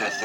Seasoned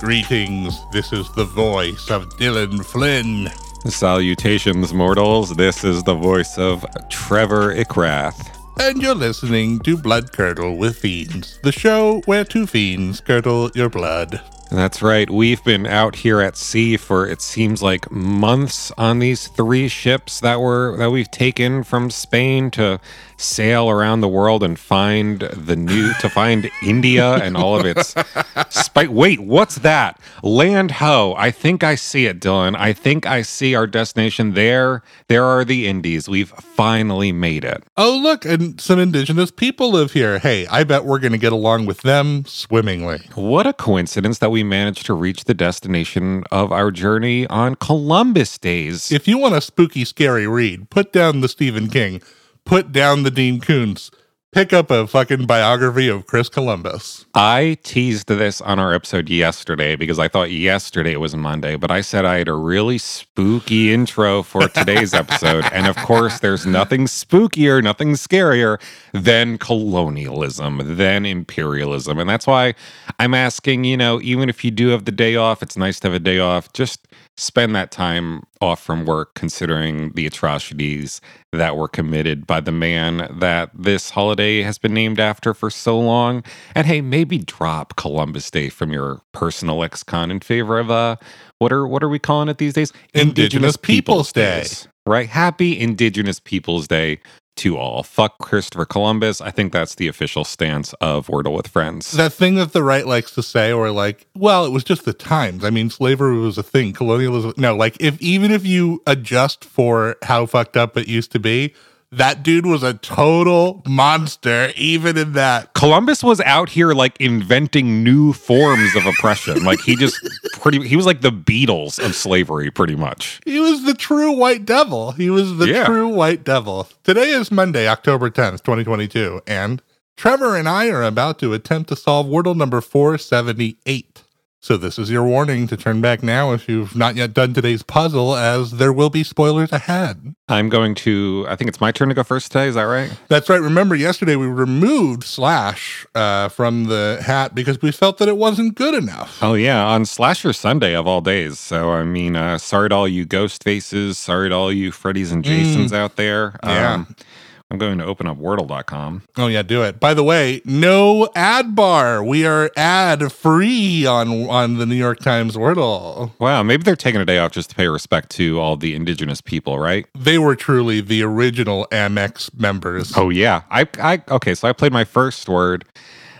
greetings. This is the voice of Dylan Flynn. Salutations, mortals. This is the voice of Trevor Ickrath. And you're listening to Blood Curdle with Fiends, the show where two fiends curdle your blood. That's right. We've been out here at sea for it seems like months on these three ships that were that we've taken from Spain to sail around the world and find the new to find India and all of its spite. Wait, what's that? Land ho. I think I see it, Dylan. I think I see our destination there. There are the Indies. We've finally made it. Oh, look, and some indigenous people live here. Hey, I bet we're going to get along with them swimmingly. What a coincidence that we managed to reach the destination of our journey on Columbus days. If you want a spooky, scary read, put down the Stephen King, put down the Dean Koontz, pick up a fucking biography of Chris Columbus. I teased this on our episode yesterday because I thought yesterday it was Monday, but I said I had a really spooky intro for today's episode. And of course, there's nothing spookier, nothing scarier than colonialism, than imperialism. And that's why I'm asking, you know, even if you do have the day off, it's nice to have a day off. Just spend that time off from work considering the atrocities that were committed by the man that this holiday has been named after for so long. And hey, maybe drop Columbus Day from your personal lexicon in favor of uh what are what are we calling it these days? Indigenous Peoples' Day. Days, Right? Happy Indigenous Peoples Day to all. Fuck Christopher Columbus. I think that's the official stance of Wordle with Friends. That thing that the right likes to say, or like, well, it was just the times. I mean, slavery was a thing. Colonialism, no, like, if even if you adjust for how fucked up it used to be, that dude was a total monster, even in that. Columbus was out here like inventing new forms of oppression. like he just pretty he was like the Beatles of slavery pretty much. He was the true white devil. He was the Yeah. true white devil. Today is Monday, October 10th, 2022, and Trevor and I are about to attempt to solve Wordle number 478. So this is your warning to turn back now if you've not yet done today's puzzle, as there will be spoilers ahead. I'm going to I think it's my turn to go first today, is that right? That's right. Remember, yesterday we removed Slash uh, from the hat because we felt that it wasn't good enough. Oh yeah, on Slasher Sunday of all days. So I mean, uh sorry to all you ghost faces, sorry to all you Freddy's and Jasons out there. Um, Yeah. I'm going to open up Wordle.com. Oh yeah, do it. By the way, no ad bar. We are ad free on on the New York Times Wordle. Wow, maybe they're taking a day off just to pay respect to all the indigenous people, right? They were truly the original Amex members. Oh yeah. I I okay, so I played my first word.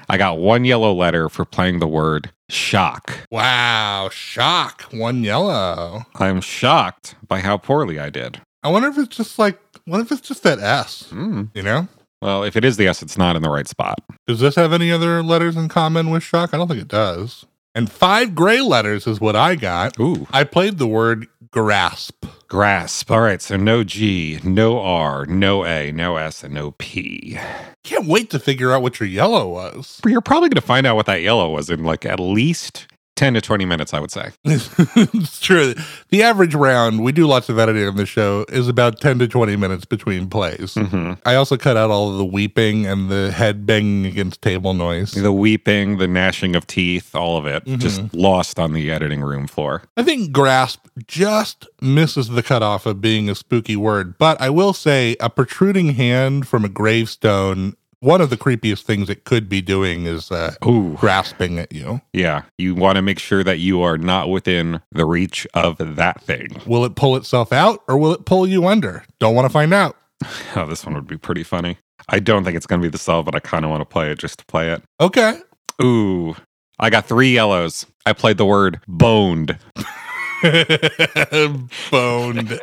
I got one yellow letter for playing the word shock. Wow, shock. One yellow. I'm shocked by how poorly I did. I wonder if it's just like what if it's just that S? Hmm. You know? Well, if it is the S, it's not in the right spot. Does this have any other letters in common with shock? I don't think it does. And five gray letters is what I got. Ooh. I played the word grasp. Grasp. All right, so no G, no R, no A, no S, and no P. Can't wait to figure out what your yellow was. But You're probably going to find out what that yellow was in like at least 10 to 20 minutes, I would say. it's true. The average round, we do lots of editing on the show, is about 10 to 20 minutes between plays. hmm I also cut out all of the weeping and the head banging against table noise. The weeping, the gnashing of teeth, all of it just lost on the editing room floor. I think grasp just misses the cutoff of being a spooky word, but I will say a protruding hand from a gravestone. One of the creepiest things it could be doing is uh, Ooh. grasping at you. Yeah, you want to make sure that you are not within the reach of that thing. Will it pull itself out or will it pull you under? Don't want to find out. Oh, this one would be pretty funny. I don't think it's going to be the solve, but I kind of want to play it just to play it. Okay. Ooh, I got three yellows. I played the word boned. Boned.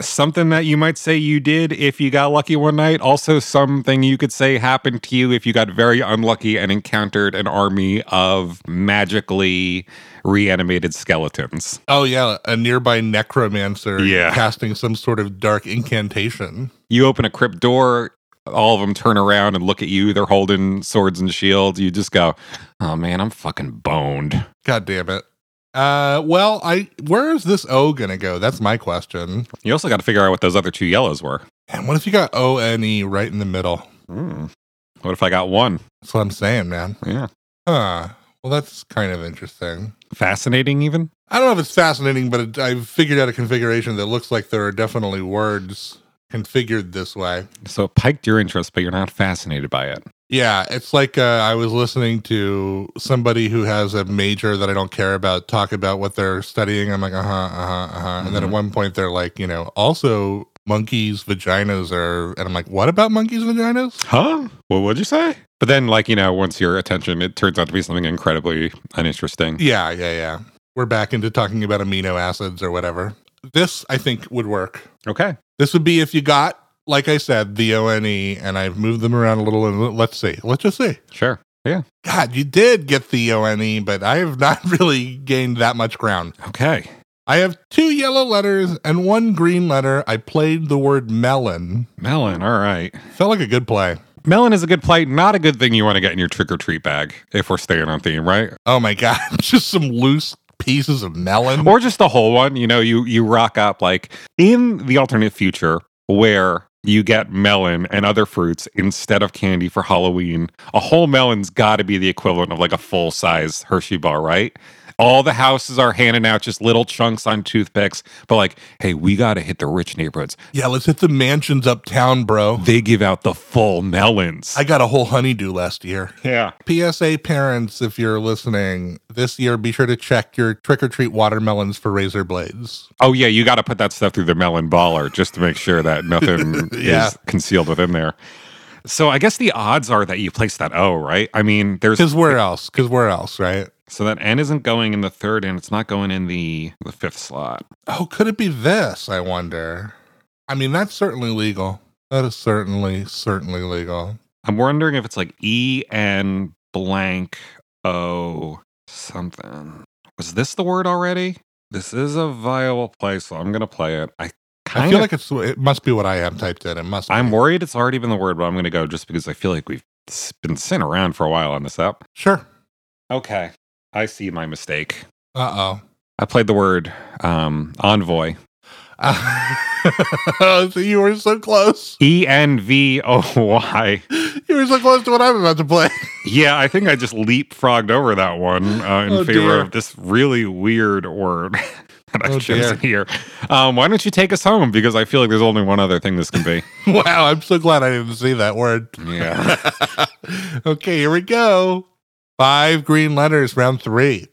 Something that you might say you did if you got lucky one night. Also, something you could say happened to you if you got very unlucky and encountered an army of magically reanimated skeletons. Oh yeah, a nearby necromancer Yeah. casting some sort of dark incantation. You open a crypt door, all of them turn around and look at you. They're holding swords and shields. You just go, oh man, I'm fucking boned. God damn it. Uh, well, I where is this O gonna go? That's my question. You also got to figure out what those other two yellows were. And what if you got O N E right in the middle? Hmm. What if I got one? That's what I'm saying, man. Yeah. Huh. Well, that's kind of interesting. Fascinating, even. I don't know if it's fascinating, but it, I've figured out a configuration that looks like there are definitely words configured this way. So it piqued your interest, but you're not fascinated by it. Yeah, it's like uh, I was listening to somebody who has a major that I don't care about talk about what they're studying. I'm like, uh huh, uh huh, uh huh. And then at Mhm. one point, they're like, you know, also monkeys' vaginas are, and I'm like, what about monkeys' vaginas? Huh? What would you say? But then, like, you know, once your attention, it turns out to be something incredibly uninteresting. Yeah, yeah, yeah. We're back into talking about amino acids or whatever. This, I think, would work. Okay. This would be if you got, like I said, the O N E, and I've moved them around a little. And let's see. Let's just see. Sure. Yeah. God, you did get the O N E, but I have not really gained that much ground. Okay. I have two yellow letters and one green letter. I played the word melon. Melon. All right. Felt like a good play. Melon is a good play. Not a good thing you want to get in your trick or treat bag if we're staying on theme, right? Oh my God. Just some loose pieces of melon. Or just the whole one. You know, you you rock up like in the alternate future where you get melon and other fruits instead of candy for Halloween. A whole melon's got to be the equivalent of like a full size Hershey bar, right? All the houses are handing out just little chunks on toothpicks, but like, hey, we got to hit the rich neighborhoods. yeah, let's hit the mansions uptown, bro. They give out the full melons. I got a whole honeydew last year. yeah. PSA parents, if you're listening, this year be sure to check your trick or treat watermelons for razor blades. Oh yeah, you got to put that stuff through the melon baller just to make sure that nothing Yeah. is concealed within there. So I guess the odds are that you place that O, right? I mean, there's Because where else? Because where else, right? so that N isn't going in the third, and it's not going in the the fifth slot. Oh, could it be this? I wonder. I mean, that's certainly legal. That is certainly, certainly legal. I'm wondering if it's like E N blank O something. Was this the word already? This is a viable play, so I'm gonna play it. I I feel of. like it's. It must be what I have typed in. It must. I'm be. worried it's already been the word, but I'm gonna go just because I feel like we've been sitting around for a while on this app. sure. Okay, I see my mistake. Uh oh. I played the word um, envoy. oh. so you were so close. E N V O Y. You were so close to what I'm about to play. Yeah, I think I just leapfrogged over that one uh, in Oh, favor dear. of this really weird word that I've Oh, chosen dear. here. Um, why don't you take us home? Because I feel like there's only one other thing this can be. wow, I'm so glad I didn't see that word. Yeah. okay, here we go. Five green letters, round three.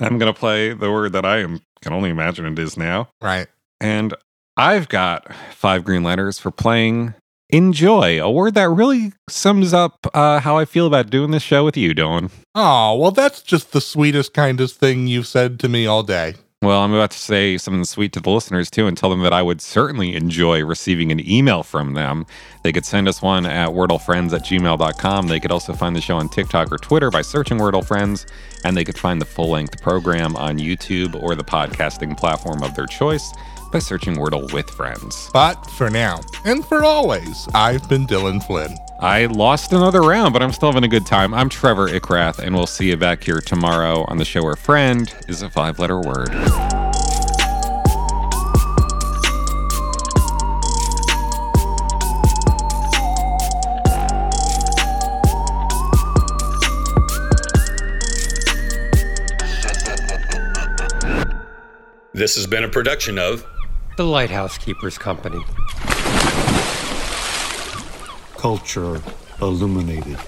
I'm going to play the word that I am, can only imagine it is now. Right. And I've got five green letters for playing enjoy, a word that really sums up uh, how I feel about doing this show with you, Dylan. Oh, well, that's just the sweetest, kindest thing you've said to me all day. Well, I'm about to say something sweet to the listeners too and tell them that I would certainly enjoy receiving an email from them. They could send us one at wordlefriends at gmail.com. They could also find the show on TikTok or Twitter by searching Wordle Friends, and they could find the full length program on YouTube or the podcasting platform of their choice by searching Wordle with Friends. But for now, and for always, I've been Dylan Flynn. I lost another round, but I'm still having a good time. I'm Trevor Ickrath, and we'll see you back here tomorrow on the show where friend is a five letter word. This has been a production of The Lighthouse Keepers Company. Culture illuminated.